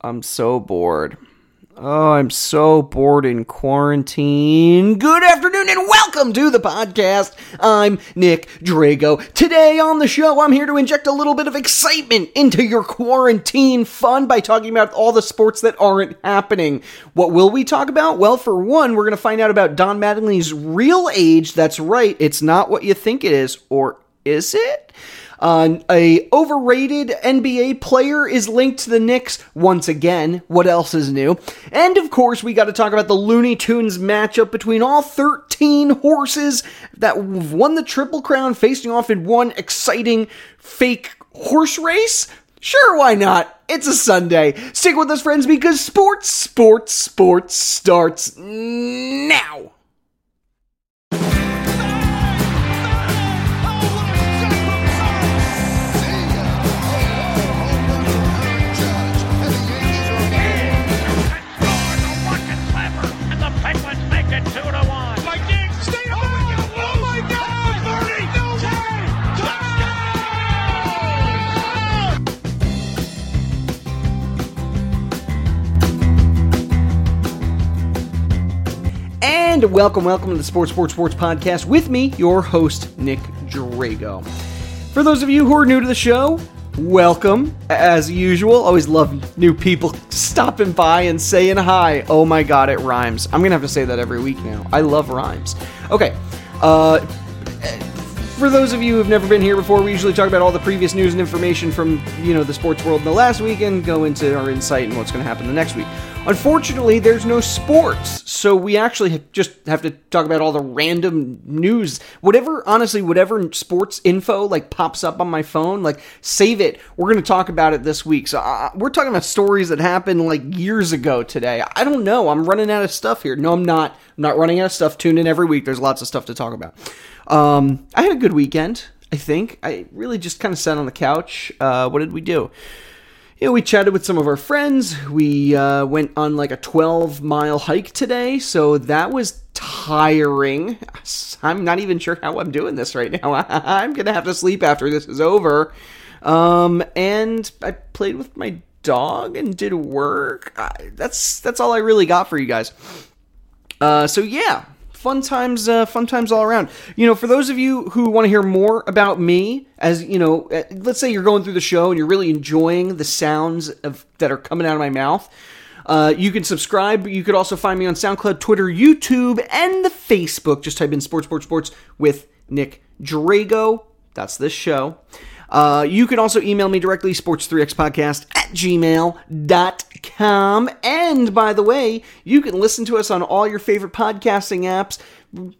I'm so bored. Oh, I'm so bored in quarantine. Good afternoon and welcome to the podcast. I'm Nick Drago. Today on the show, I'm here to inject a little bit of excitement into your quarantine fun by talking about all the sports that aren't happening. What will we talk about? Well, for one, we're going to find out about Don Mattingly's real age. That's right, it's not what you think it is, or is it? Uh, a overrated NBA player is linked to the Knicks once again. What else is new? And of course, we got to talk about the Looney Tunes matchup between all 13 horses that won the Triple Crown facing off in one exciting fake horse race. Sure, why not? It's a Sunday. Stick with us, friends, because sports, sports, sports starts now. And welcome, welcome to the Sports, Sports, Sports podcast with me, your host, Nick Drago. For those of you who are new to the show, welcome. As usual, always love new people stopping by and saying hi. Oh my god, it rhymes. I'm gonna have to say that every week now. I love rhymes. Okay, uh, for those of you who've never been here before, we usually talk about all the previous news and information from, you know, the sports world in the last week and go into our insight and what's going to happen the next week. Unfortunately, there's no sports, so we actually just have to talk about all the random news. Whatever, honestly, whatever sports info like pops up on my phone, like save it. We're going to talk about it this week. So uh, we're talking about stories that happened like years ago today. I don't know. I'm running out of stuff here. No, I'm not. I'm not running out of stuff. Tune in every week. There's lots of stuff to talk about. Um, I had a good weekend. I think I really just kind of sat on the couch. Uh, what did we do? You know, we chatted with some of our friends. We uh, went on like a 12 mile hike today, so that was tiring. I'm not even sure how I'm doing this right now. I'm gonna have to sleep after this is over. Um, and I played with my dog and did work. I, that's that's all I really got for you guys. Uh, so yeah, fun times, uh, fun times all around. You know, for those of you who want to hear more about me, as you know, uh, let's say you're going through the show and you're really enjoying the sounds of that are coming out of my mouth. Uh, you can subscribe. You could also find me on SoundCloud, Twitter, YouTube, and the Facebook. Just type in Sports, Sports, Sports with Nick Drago. That's this show. Uh, you can also email me directly, sports3xpodcast at gmail.com. And by the way, you can listen to us on all your favorite podcasting apps,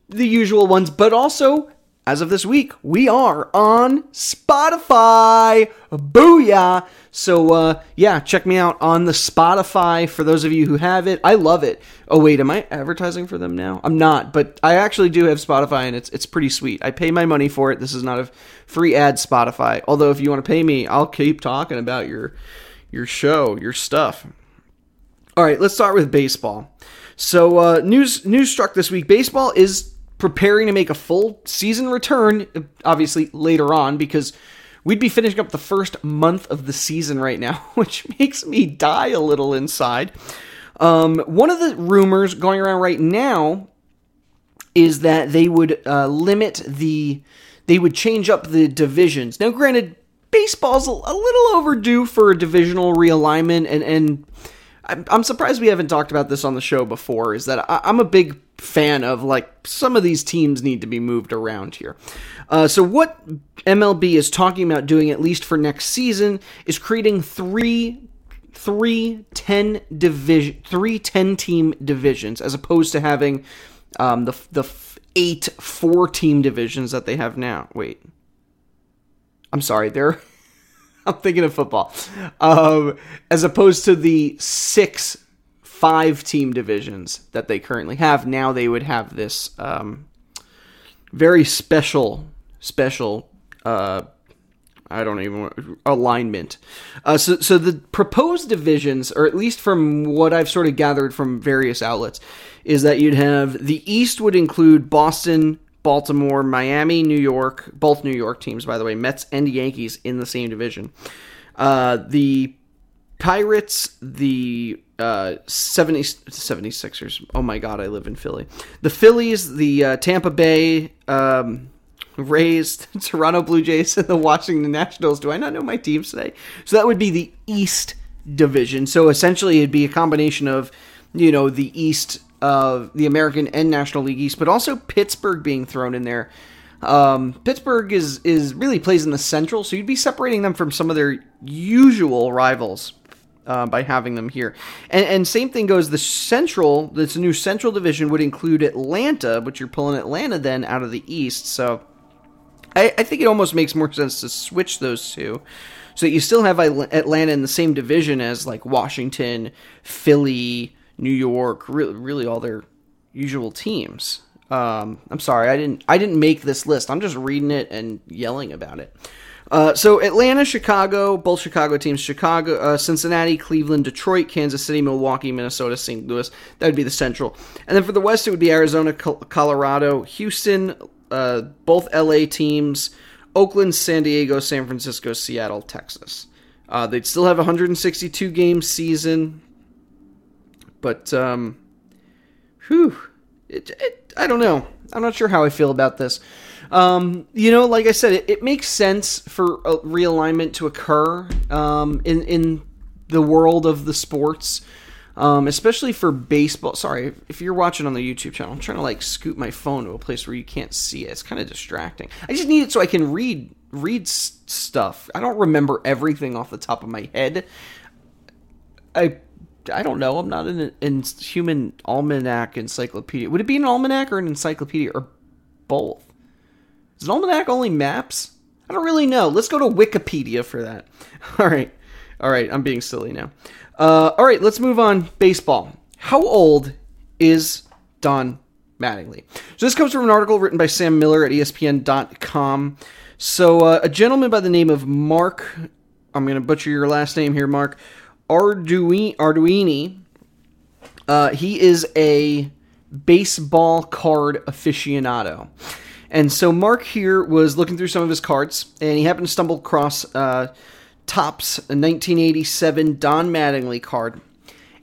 the usual ones, but also, as of this week, we are on Spotify. Booyah! So, uh, yeah, check me out on the Spotify for those of you who have it. I love it. Oh, wait, am I advertising for them now? I'm not, but I actually do have Spotify and it's, it's pretty sweet. I pay my money for it. This is not a free ad Spotify. Although, if you want to pay me, I'll keep talking about your, your show, your stuff. All right, let's start with baseball. So, uh, news news struck this week. Baseball is preparing to make a full season return, obviously later on, because we'd be finishing up the first month of the season right now, which makes me die a little inside. Um, one of the rumors going around right now is that they would uh, limit the, they would change up the divisions. Now, granted, baseball's a, little overdue for a divisional realignment, and and I'm surprised we haven't talked about this on the show before. Is that I'm a big fan of like some of these teams need to be moved around here. Uh, so what MLB is talking about doing at least for next season is creating three three 10 division three 10 team divisions as opposed to having um, the the eight four team divisions that they have now. Wait. I'm sorry, they're I'm thinking of football. Um, as opposed to the six five team divisions that they currently have. Now they would have this um, very special, special. Uh, I don't even want, alignment. Uh, so, so the proposed divisions, or at least from what I've sort of gathered from various outlets, is that you'd have the East would include Boston, Baltimore, Miami, New York, both New York teams, by the way, Mets and Yankees in the same division. Uh, the Pirates, the uh, 70, 76ers. Oh my God, I live in Philly. The Phillies, the uh, Tampa Bay um, Rays, Toronto Blue Jays, and the Washington Nationals. Do I not know my teams today? So that would be the East Division. So essentially, it'd be a combination of, you know, the East of the American and National League East, but also Pittsburgh being thrown in there. Um, Pittsburgh is is really plays in the Central, so you'd be separating them from some of their usual rivals uh, by having them here. And, and same thing goes the Central. This new Central division would include Atlanta, but you're pulling Atlanta then out of the East. So I, I think it almost makes more sense to switch those two. So you still have Atlanta in the same division as like Washington, Philly, New York, really, really all their usual teams. Um, I'm sorry, I didn't I didn't make this list. I'm just reading it and yelling about it. Uh, so Atlanta, Chicago, both Chicago teams, Chicago, uh, Cincinnati, Cleveland, Detroit, Kansas City, Milwaukee, Minnesota, St. Louis. That would be the Central. And then for the West, it would be Arizona, Colorado, Houston, uh, both LA teams, Oakland, San Diego, San Francisco, Seattle, Texas. Uh, they'd still have a 162 game season, but um, whew, it, it, I don't know. I'm not sure how I feel about this. Um, you know, like I said, it, it, makes sense for a realignment to occur um, in in the world of the sports, um, especially for baseball. Sorry, if you're watching on the YouTube channel, I'm trying to like scoot my phone to a place where you can't see it. It's kind of distracting. I just need it so I can read read s- stuff. I don't remember everything off the top of my head. I I don't know. I'm not an, an human almanac encyclopedia. Would it be an almanac or an encyclopedia or both? Is an almanac only maps? I don't really know. Let's go to Wikipedia for that. All right. All right. I'm being silly now. Uh, all right. Let's move on. Baseball. How old is Don Mattingly? So this comes from an article written by Sam Miller at ESPN.com. So uh, a gentleman by the name of Mark, I'm going to butcher your last name here, Mark Arduini. Arduini uh, he is a baseball card aficionado. And so Mark here was looking through some of his cards, and he happened to stumble across uh, Topps 1987 Don Mattingly card.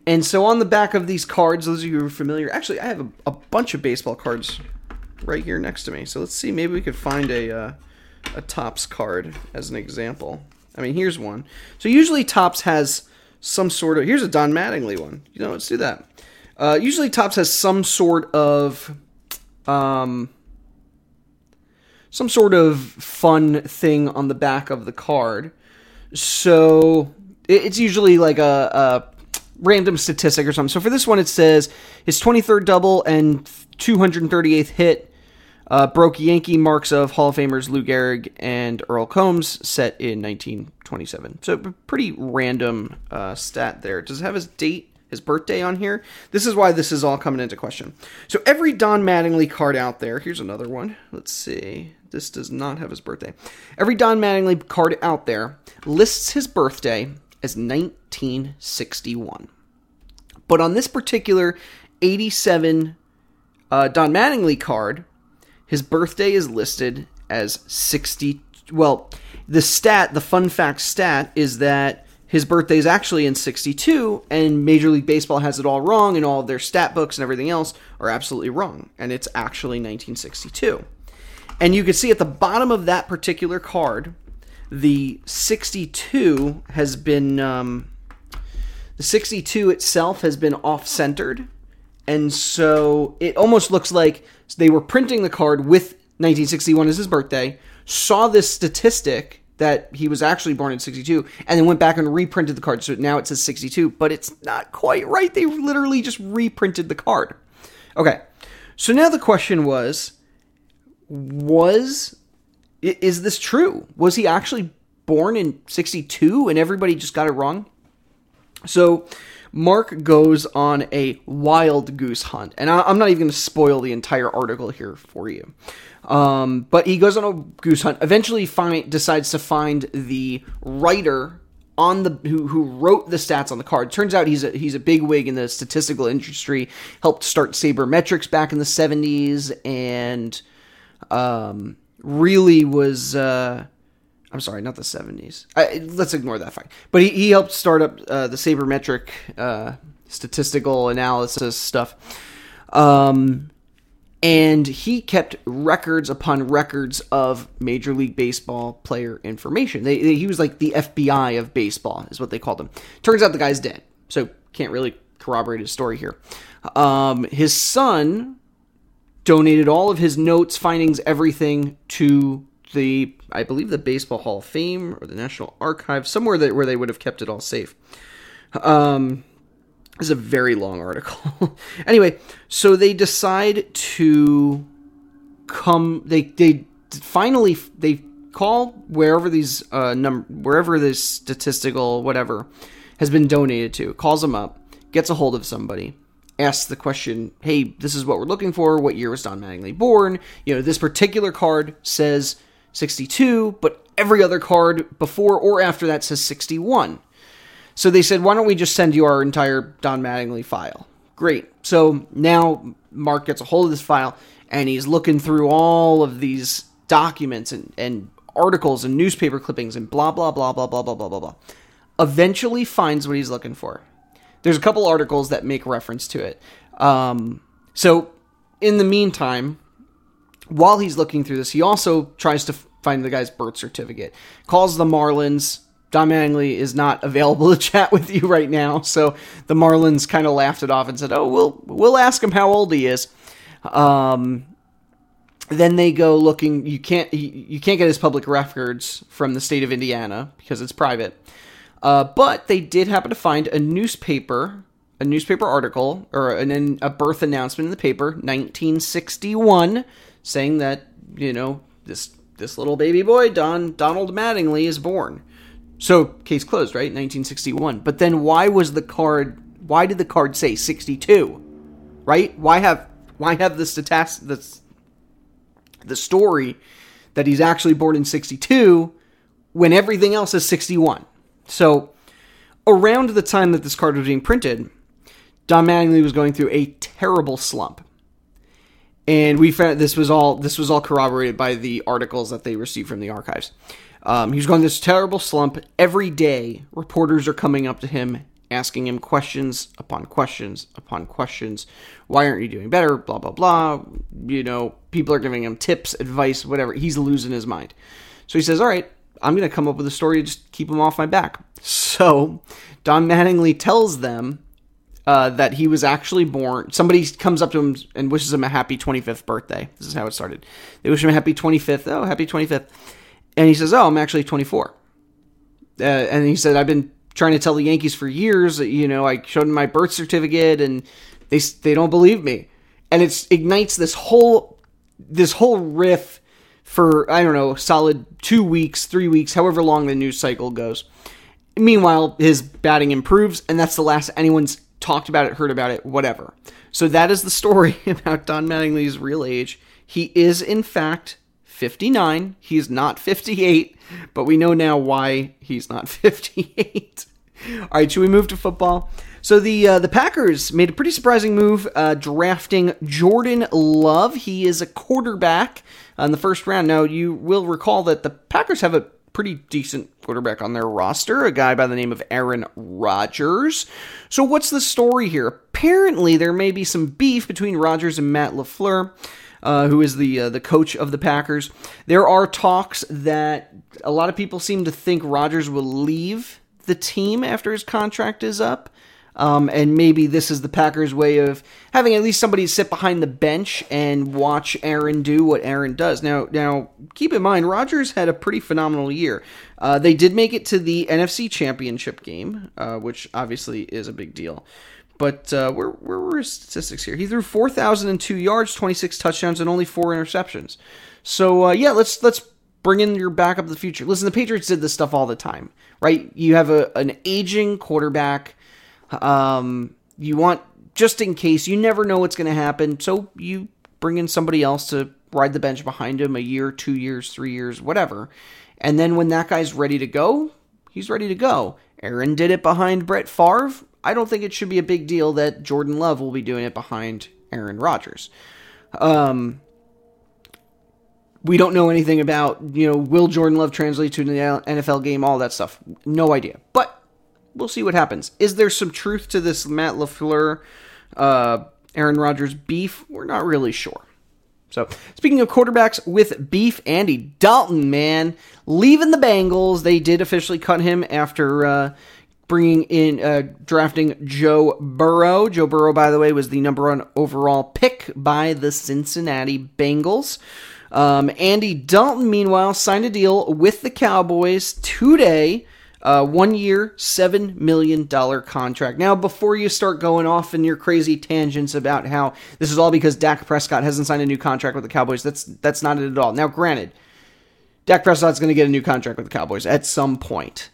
And so on the back of these cards, those of you who are familiar, actually, I have a, a bunch of baseball cards right here next to me. So let's see, maybe we could find a uh, a Topps card as an example. I mean, here's one. So usually Topps has some sort of. Here's a Don Mattingly one. You know, let's do that. Uh, usually Topps has some sort of um, some sort of fun thing on the back of the card. So it's usually like a, a random statistic or something. So for this one, it says his 23rd double and 238th hit uh, broke Yankee marks of Hall of Famers Lou Gehrig and Earle Combs set in 1927. So pretty random uh, stat there. Does it have his date? His birthday on here. This is why this is all coming into question. So every Don Mattingly card out there, here's another one. Let's see. This does not have his birthday. Every Don Mattingly card out there lists his birthday as 1961. But on this particular 87 uh, Don Mattingly card, his birthday is listed as 60. Well, the stat, the fun fact stat, is that his birthday is actually in 62 and major league baseball has it all wrong and all of their stat books and everything else are absolutely wrong and it's actually 1962 and you can see at the bottom of that particular card the 62 has been um, the 62 itself has been off centered and so it almost looks like they were printing the card with 1961 as his birthday saw this statistic that he was actually born in 62 and then went back and reprinted the card. So now it says 62 but it's not quite right. They literally just reprinted the card. Okay. So now the question was was is this true? Was he actually born in 62 and everybody just got it wrong? So Mark goes on a wild goose hunt, and I'm not even going to spoil the entire article here for you. Um, but he goes on a goose hunt. Eventually, find decides to find the writer on the who who wrote the stats on the card. Turns out he's a he's a big wig in the statistical industry. Helped start Sabermetrics back in the '70s, and um, really was. Uh, I'm sorry, not the 70s. I, let's ignore that fact. But he, he helped start up uh, the sabermetric uh, statistical analysis stuff. Um, and he kept records upon records of Major League Baseball player information. They, they, he was like the FBI of baseball, is what they called him. Turns out the guy's dead, so can't really corroborate his story here. Um, his son donated all of his notes, findings, everything to the, I believe, the Baseball Hall of Fame or the National Archive, somewhere that where they would have kept it all safe. Um, this is a very long article. anyway, so they decide to come. They they finally they call wherever these uh num wherever this statistical whatever has been donated to. Calls them up, gets a hold of somebody, asks the question, "Hey, this is what we're looking for. What year was Don Mattingly born? You know, this particular card says 62, but every other card before or after that says 61." So they said, why don't we just send you our entire Don Mattingly file? Great. So now Mark gets a hold of this file and he's looking through all of these documents and, and articles and newspaper clippings and blah, blah, blah, blah, blah, blah, blah, blah, blah. Eventually finds what he's looking for. There's a couple articles that make reference to it. Um, so in the meantime, while he's looking through this, he also tries to find the guy's birth certificate. Calls the Marlins, Don Mattingly is not available to chat with you right now, so the Marlins kind of laughed it off and said, "Oh, we'll we'll ask him how old he is." Um, then they go looking. You can't you can't get his public records from the state of Indiana because it's private. Uh, but they did happen to find a newspaper, a newspaper article or an, a birth announcement in the paper, 1961, saying that you know this this little baby boy Don Donald Mattingly is born. So case closed, right? 1961. But then why was the card? Why did the card say 62? Right? Why have why have the status the the story that he's actually born in 62 when everything else is 61? So around the time that this card was being printed, Don Mattingly was going through a terrible slump. And we found this was all this was all corroborated by the articles that they received from the archives. Um, going this terrible slump. Every day, reporters are coming up to him, asking him questions upon questions upon questions. Why aren't you doing better? Blah, blah, blah. You know, people are giving him tips, advice, whatever. He's losing his mind. So he says, All right, I'm going to come up with a story to just keep him off my back. So Don Mattingly tells them uh, that he was actually born. Somebody comes up to him and wishes him a happy 25th birthday. This is how it started. They wish him a happy 25th. Oh, happy 25th. And he says, "Oh, I'm actually 24." Uh, and he said, "I've been trying to tell the Yankees for years. You know, I showed them my birth certificate, and they they don't believe me." And it ignites this whole this whole riff for I don't know, solid two weeks, three weeks, however long the news cycle goes. Meanwhile, his batting improves, and that's the last anyone's talked about it, heard about it, whatever. So that is the story about Don Mattingly's real age. He is, in fact, 59. He's not 58, but we know now why he's not 58. All right, should we move to football? So the uh, the Packers made a pretty surprising move, uh, drafting Jordan Love. He is a quarterback in the first round. Now you will recall that the Packers have a pretty decent quarterback on their roster, a guy by the name of Aaron Rodgers. So what's the story here? Apparently, there may be some beef between Rodgers and Matt LaFleur uh, who is the uh, the coach of the Packers. There are talks that a lot of people seem to think Rodgers will leave the team after his contract is up. Um, and maybe this is the Packers' way of having at least somebody sit behind the bench and watch Aaron do what Aaron does. Now, now keep in mind, Rodgers had a pretty phenomenal year. Uh, they did make it to the NFC Championship game, uh, which obviously is a big deal. But uh, where, where were his statistics here? He threw 4,002 yards, 26 touchdowns, and only four interceptions. So uh, yeah, let's let's bring in your backup of the future. Listen, the Patriots did this stuff all the time, right? You have a an aging quarterback. Um, you want just in case you never know what's going to happen, so you bring in somebody else to ride the bench behind him a year, two years, three years, whatever. And then when that guy's ready to go, he's ready to go. Aaron did it behind Brett Favre. I don't think it should be a big deal that Jordan Love will be doing it behind Aaron Rodgers. Um, we don't know anything about, you know, will Jordan Love translate to an NFL game, all that stuff. No idea. But we'll see what happens. Is there some truth to this Matt LaFleur, uh, Aaron Rodgers beef? We're not really sure. So, speaking of quarterbacks with beef, Andy Dalton, man, leaving the Bengals. They did officially cut him after uh, bringing in, uh, drafting Joe Burrow. Joe Burrow, by the way, was the number one overall pick by the Cincinnati Bengals. Um, Andy Dalton, meanwhile, signed a deal with the Cowboys today. Uh, one year, $7 million contract. Now, before you start going off in your crazy tangents about how this is all because Dak Prescott hasn't signed a new contract with the Cowboys, that's, that's not it at all. Now, granted, Dak Prescott's going to get a new contract with the Cowboys at some point.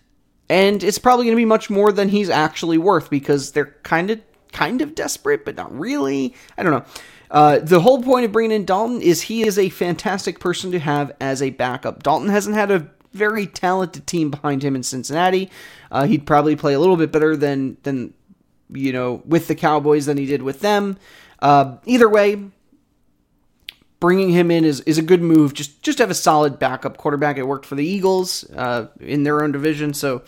And it's probably going to be much more than he's actually worth because they're kind of kind of desperate, but not really. I don't know. Uh, the whole point of bringing in Dalton is he is a fantastic person to have as a backup. Dalton hasn't had a very talented team behind him in Cincinnati. Uh, he'd probably play a little bit better than than you know with the Cowboys than he did with them. Uh, either way, bringing him in is, is a good move. Just just have a solid backup quarterback. It worked for the Eagles uh, in their own division, so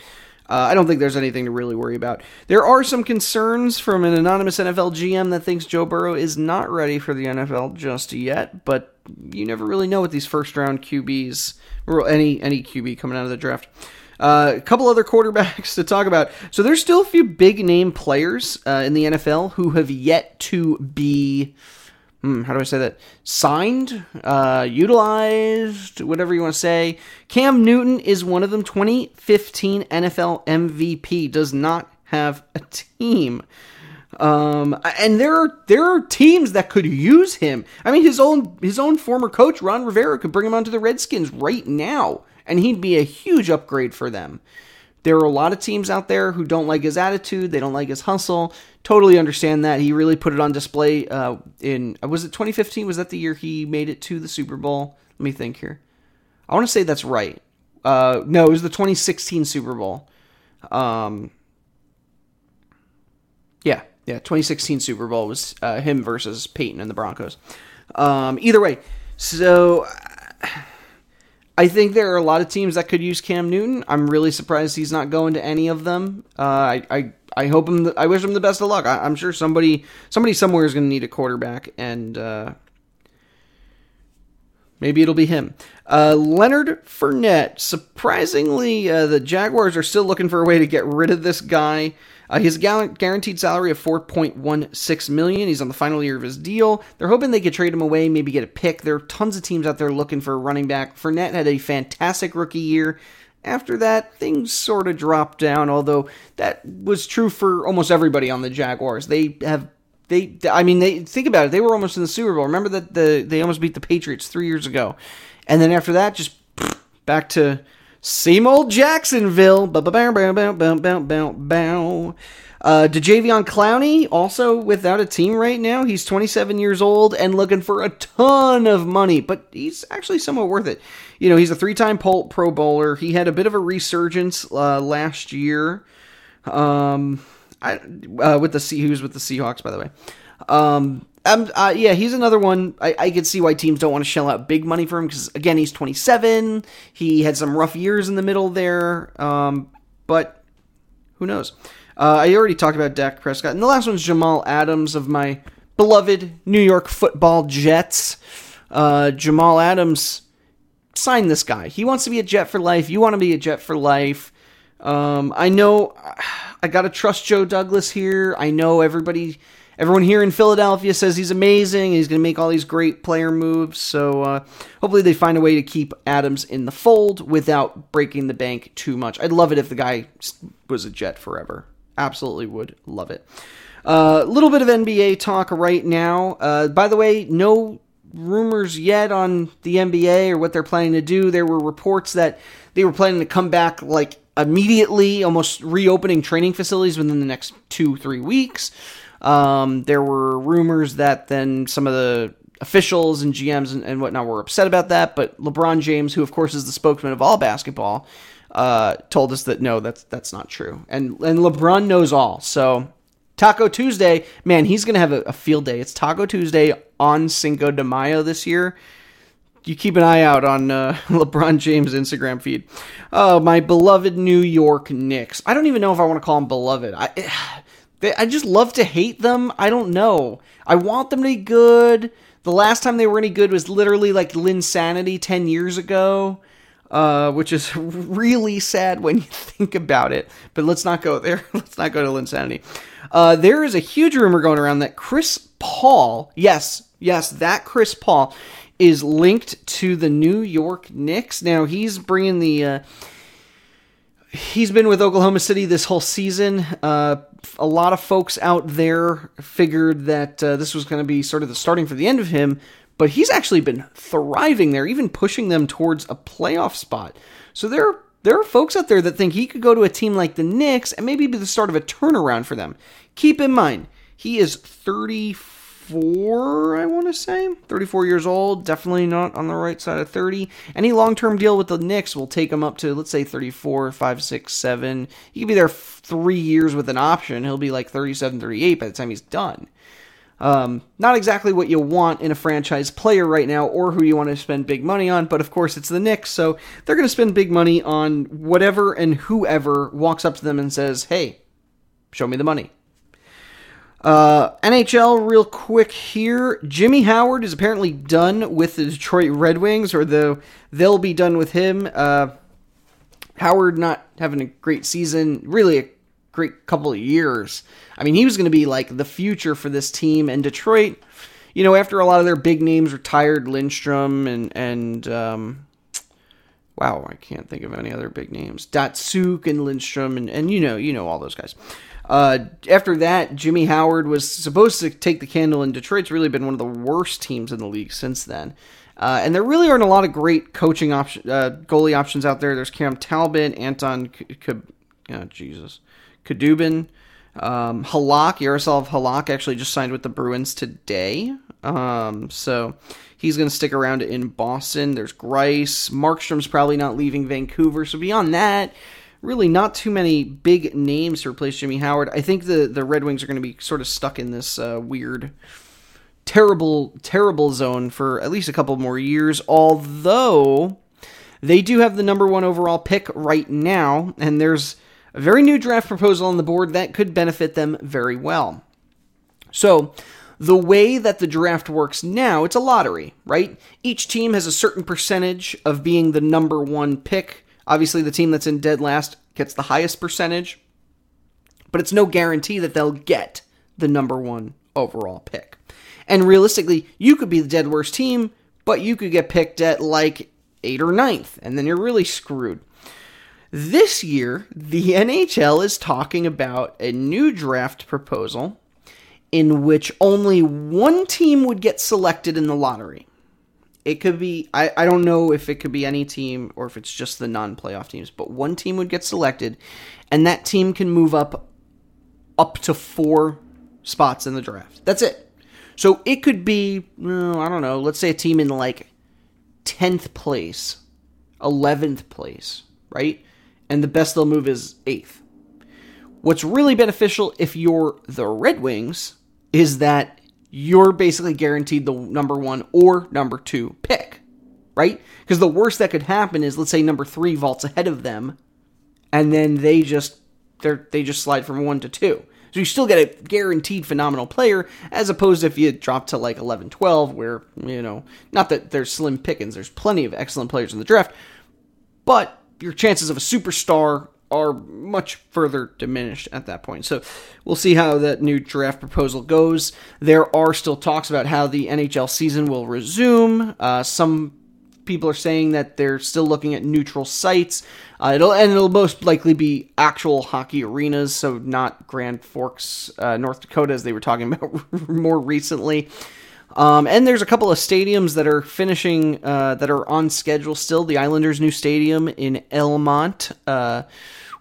uh, I don't think there's anything to really worry about. There are some concerns from an anonymous NFL GM that thinks Joe Burrow is not ready for the NFL just yet, but you never really know with these first round QBs or any any QB coming out of the draft. Uh, a couple other quarterbacks to talk about. So there's still a few big name players uh, in the NFL who have yet to be hmm, how do I say that? Signed, uh, utilized, whatever you want to say. Cam Newton is one of them. 2015 NFL MVP does not have a team. Um, and there are there are teams that could use him. I mean, his own his own former coach Ron Rivera could bring him onto the Redskins right now, and he'd be a huge upgrade for them. There are a lot of teams out there who don't like his attitude, they don't like his hustle. Totally understand that. He really put it on display uh, in uh, was it 2015? Was that the year he made it to the Super Bowl? Let me think here. I want to say that's right. Uh, no, it was the 2016 Super Bowl. Um, yeah, yeah, 2016 Super Bowl was uh, him versus Peyton and the Broncos. Um, either way, so I think there are a lot of teams that could use Cam Newton. I'm really surprised he's not going to any of them. Uh, I, I I hope him. The, I wish him the best of luck. I, am sure somebody somebody somewhere is going to need a quarterback, and uh, maybe it'll be him. Uh, Leonard Fournette. Surprisingly, uh, the Jaguars are still looking for a way to get rid of this guy. Uh, he has a guaranteed salary of 4.16 million. He's on the final year of his deal. They're hoping they could trade him away, maybe get a pick. There are tons of teams out there looking for a running back. Fournette had a fantastic rookie year. After that, things sort of dropped down, although that was true for almost everybody on the Jaguars. They have they I mean they think about it, they were almost in the Super Bowl. Remember that the they almost beat the Patriots 3 years ago. And then after that just back to same old Jacksonville. Bow, bow, bow. Uh, DeJavion Clowney, also without a team right now. He's 27 years old and looking for a ton of money, but he's actually somewhat worth it. You know, he's a three-time Pro Bowler. He had a bit of a resurgence uh, last year. Um, I, uh, with the he was with the Seahawks, by the way. Um, um, uh, yeah, he's another one. I, I could see why teams don't want to shell out big money for him because again, he's 27. He had some rough years in the middle there, um, but who knows? Uh, I already talked about Dak Prescott, and the last one's Jamal Adams of my beloved New York Football Jets. Uh, Jamal Adams signed this guy. He wants to be a Jet for life. You want to be a Jet for life. Um, I know I gotta trust Joe Douglas here. I know everybody, everyone here in Philadelphia says he's amazing. He's gonna make all these great player moves. So uh, hopefully they find a way to keep Adams in the fold without breaking the bank too much. I'd love it if the guy was a Jet forever. Absolutely would love it. A uh, little bit of NBA talk right now. Uh, by the way, no rumors yet on the NBA or what they're planning to do. There were reports that they were planning to come back like immediately, almost reopening training facilities within the next two, three weeks. Um, there were rumors that then some of the officials and GMs and, and, whatnot were upset about that, but LeBron James, who of course is the spokesman of all basketball, uh, told us that no, that's that's not true. And and LeBron knows all. So Taco Tuesday, man, he's gonna have a, a field day. It's Taco Tuesday on Cinco de Mayo this year. you keep an eye out on uh, LeBron James' Instagram feed. Oh, my beloved New York Knicks. I don't even know if I want to call them beloved. I, they, I just love to hate them. I don't know. I want them to be good. The last time they were any good was literally like Linsanity 10 years ago, uh, which is really sad when you think about it. But let's not go there. let's not go to Linsanity. Uh, there is a huge rumor going around that Chris Paul, yes, yes, that Chris Paul is linked to the New York Knicks. Now he's bringing the. Uh, he's been with Oklahoma City this whole season. Uh, a lot of folks out there figured that uh, this was going to be sort of the starting for the end of him, but he's actually been thriving there, even pushing them towards a playoff spot. So there, there are folks out there that think he could go to a team like the Knicks and maybe be the start of a turnaround for them. Keep in mind, he is 34, I want to say. 34 years old, definitely not on the right side of 30. Any long term deal with the Knicks will take him up to, let's say, 34, 5, 6, 7. He could be there three years with an option. He'll be like 37, 38 by the time he's done. Um, not exactly what you want in a franchise player right now, or who you want to spend big money on, but of course it's the Knicks, so they're going to spend big money on whatever and whoever walks up to them and says, hey, show me the money. Uh, NHL, real quick here. Jimmy Howard is apparently done with the Detroit Red Wings, or the, they'll be done with him. Uh, Howard not having a great season, really a great couple of years. I mean, he was going to be like the future for this team. And Detroit, you know, after a lot of their big names retired, Lindstrom and and um, wow, I can't think of any other big names. Datsyuk and Lindstrom and and you know you know all those guys. Uh, after that, Jimmy Howard was supposed to take the candle, and Detroit's really been one of the worst teams in the league since then. Uh, and there really aren't a lot of great coaching option, uh, goalie options out there. There's Cam Talbot, Anton, K- K- oh, Jesus, Khudobin, um, Halak, Yaroslav Halak actually just signed with the Bruins today. Um, so he's going to stick around in Boston. There's Greiss. Markstrom's probably not leaving Vancouver. So beyond that, really not too many big names to replace Jimmy Howard. I think the, the Red Wings are going to be sort of stuck in this uh, weird, terrible, terrible zone for at least a couple more years. Although they do have the number one overall pick right now, and there's a very new draft proposal on the board that could benefit them very well. So, the way that the draft works now, it's a lottery, right? Each team has a certain percentage of being the number one pick. Obviously, the team that's in dead last gets the highest percentage, but it's no guarantee that they'll get the number one overall pick. And realistically, you could be the dead worst team, but you could get picked at like eight or ninth, and then you're really screwed. This year, the NHL is talking about a new draft proposal in which only one team would get selected in the lottery. It could be, I, I don't know if it could be any team or if it's just the non playoff teams, but one team would get selected, and that team can move up up to four spots in the draft. That's it. So it could be, well, I don't know, let's say a team in like 10th place, 11th place, right? And the best they'll move is 8th. What's really beneficial if you're the Red Wings is that you're basically guaranteed the number one or number two pick, right? Because the worst that could happen is let's say number three vaults ahead of them, and then they just they they just slide from one to two. So you still get a guaranteed phenomenal player, as opposed to if you drop to like 11, 12, where, you know, not that there's slim pickings, there's plenty of excellent players in the draft, but your chances of a superstar are much further diminished at that point. So we'll see how that new draft proposal goes. There are still talks about how the NHL season will resume. Uh, some people are saying that they're still looking at neutral sites. Uh, it'll and it'll most likely be actual hockey arenas, so not Grand Forks, uh, North Dakota, as they were talking about more recently. Um, and there's a couple of stadiums that are finishing, uh, that are on schedule still. The Islanders' new stadium in Elmont uh,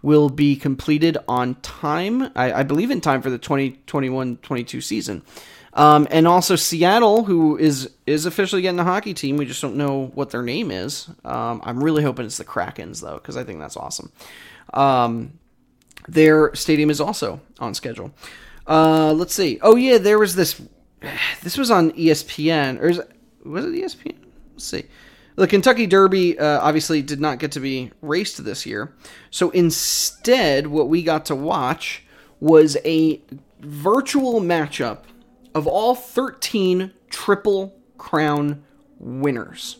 will be completed on time, I, I believe in time for the 2021-22 season. Um, and also Seattle, who is is officially getting a hockey team. We just don't know what their name is. Um, I'm really hoping it's the Krakens though, because I think that's awesome. Um, their stadium is also on schedule. Uh, let's see. Oh yeah, there was this. This was on ESPN, or is was it ESPN? Let's see. The Kentucky Derby uh, obviously did not get to be raced this year. So instead, what we got to watch was a virtual matchup of all 13 Triple Crown winners.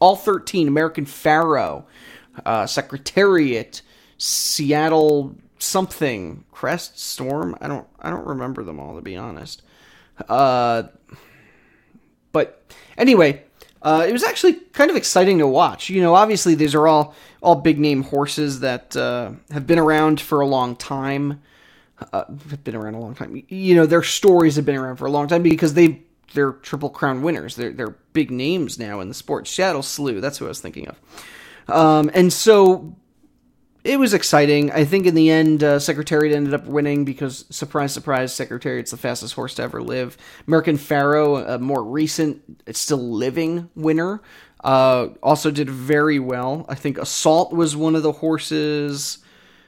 All 13 American Pharoah, uh, Secretariat, Seattle something, Crest Storm. I don't I don't remember them all to be honest. Uh, but anyway, uh, it was actually kind of exciting to watch. You know, obviously these are all all big name horses that uh, have been around for a long time. Uh, have been around a long time. You know, their stories have been around for a long time because they they're triple crown winners. They're they're big names now in the sport. Seattle Slew, that's who I was thinking of. Um, and so it was exciting. I think in the end, uh, Secretariat ended up winning because, surprise, surprise, Secretariat's the fastest horse to ever live. American Pharoah, a more recent, still living winner, uh, also did very well. I think Assault was one of the horses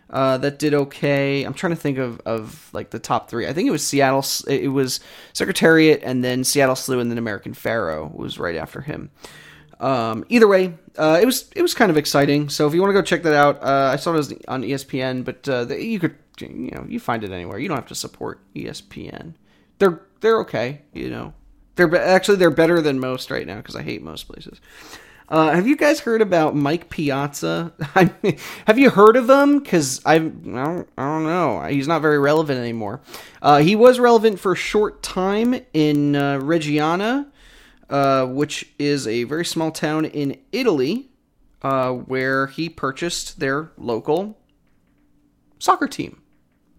uh, that did okay. I'm trying to think of, of like the top three. I think it was Seattle. It was Secretariat, and then Seattle Slew, and then American Pharoah was right after him. Um, either way, uh, it was it was kind of exciting. So if you want to go check that out, uh, I saw it was on ESPN, but uh, the, you could you know you find it anywhere. You don't have to support ESPN. They're they're okay. You know, they're be- actually they're better than most right now because I hate most places. Uh, have you guys heard about Mike Piazza? have you heard of him? Because I, I don't, know. He's not very relevant anymore. Uh, he was relevant for a short time in uh, Reggiana, uh, which is a very small town in Italy, uh, where he purchased their local soccer team.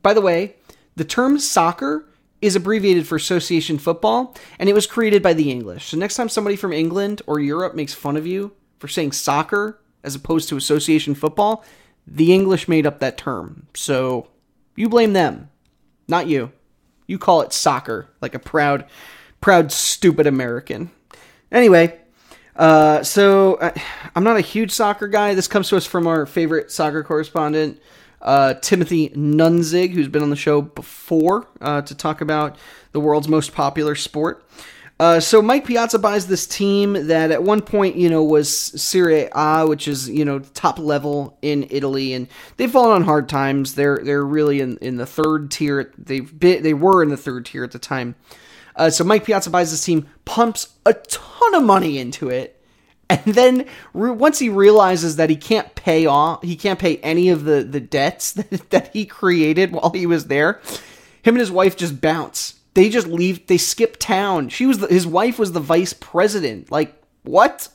By the way, the term soccer is abbreviated for association football, and it was created by the English. So next time somebody from England or Europe makes fun of you for saying soccer as opposed to association football, the English made up that term. So you blame them, not you. You call it soccer, like a proud, proud, stupid American. Anyway, uh, so uh, I'm not a huge soccer guy. This comes to us from our favorite soccer correspondent, uh, Timothy Nunzig, who's been on the show before uh, to talk about the world's most popular sport. Uh, so Mike Piazza buys this team that at one point, you know, was Serie A, which is you know top level in Italy, and they've fallen on hard times. They're they're really in, in the third tier. They've been, they were in the third tier at the time. Uh, so Mike Piazza buys this team, pumps a ton of money into it, and then re- once he realizes that he can't pay off, he can't pay any of the the debts that, that he created while he was there. Him and his wife just bounce. They just leave. They skip town. She was the, his wife was the vice president. Like what?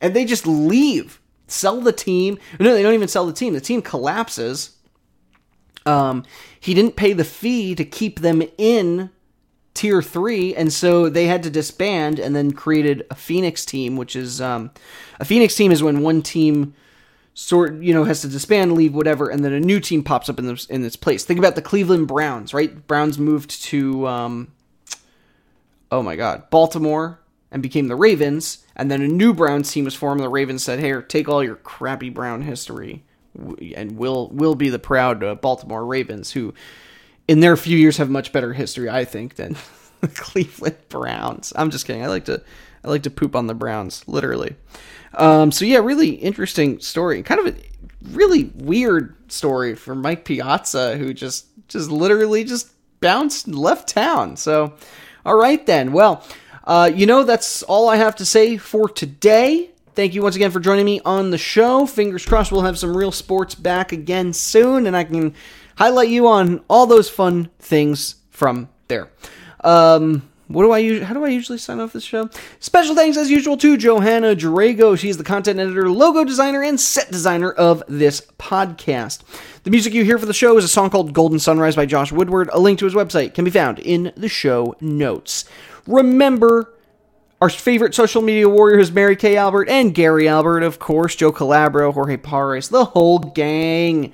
And they just leave. Sell the team. No, they don't even sell the team. The team collapses. Um, he didn't pay the fee to keep them in tier three, and so they had to disband and then created a Phoenix team, which is um, a Phoenix team is when one team sort you know has to disband, leave, whatever, and then a new team pops up in this in its place. Think about the Cleveland Browns, right? Browns moved to um, oh my god, Baltimore and became the Ravens, and then a new Browns team was formed. The Ravens said, "Hey, take all your crappy Brown history, and we'll we'll be the proud uh, Baltimore Ravens who." In their few years have much better history, I think, than the Cleveland Browns. I'm just kidding. I like to I like to poop on the Browns, literally. Um, so yeah, really interesting story. Kind of a really weird story for Mike Piazza, who just just literally just bounced and left town. So, all right then. Well, uh, you know that's all I have to say for today. Thank you once again for joining me on the show. Fingers crossed we'll have some real sports back again soon, and I can highlight you on all those fun things from there. Um, what do I use? How do I usually sign off this show? Special thanks, as usual, to Johanna Drago. She's the content editor, logo designer, and set designer of this podcast. The music you hear for the show is a song called Golden Sunrise by Josh Woodward. A link to his website can be found in the show notes. Remember, our favorite social media warriors, Mary Kay Albert and Gary Albert, of course, Joe Calabro, Jorge Pares, the whole gang.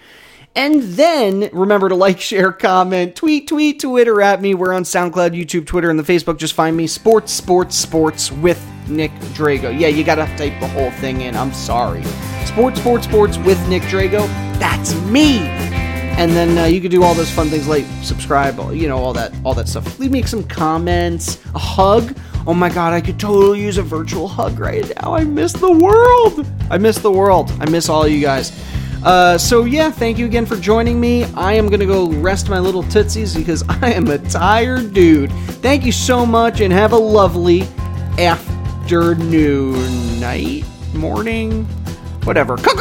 And then remember to like, share, comment, tweet, tweet, Twitter at me. We're on SoundCloud, YouTube, Twitter, and the Facebook. Just find me Sports, Sports, Sports with Nick Drago. Yeah, you gotta type the whole thing in. I'm sorry. Sports, Sports, Sports with Nick Drago. That's me. And then uh, you can do all those fun things like subscribe, you know, all that, all that stuff. Leave me some comments, a hug Oh my god, I could totally use a virtual hug right now. I miss the world. I miss the world. I miss all you guys. Uh, so yeah, thank you again for joining me. I am gonna go rest my little tootsies because I am a tired dude. Thank you so much and have a lovely afternoon, night, morning, whatever. Cook